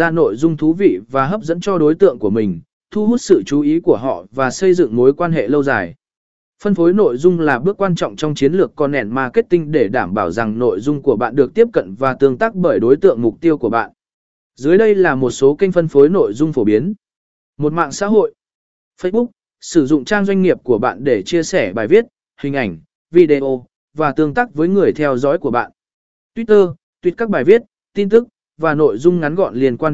ra nội dung thú vị và hấp dẫn cho đối tượng của mình, thu hút sự chú ý của họ và xây dựng mối quan hệ lâu dài. Phân phối nội dung là bước quan trọng trong chiến lược content marketing để đảm bảo rằng nội dung của bạn được tiếp cận và tương tác bởi đối tượng mục tiêu của bạn. Dưới đây là một số kênh phân phối nội dung phổ biến. Một mạng xã hội. Facebook, sử dụng trang doanh nghiệp của bạn để chia sẻ bài viết, hình ảnh, video và tương tác với người theo dõi của bạn. Twitter, tweet các bài viết, tin tức và nội dung ngắn gọn liên quan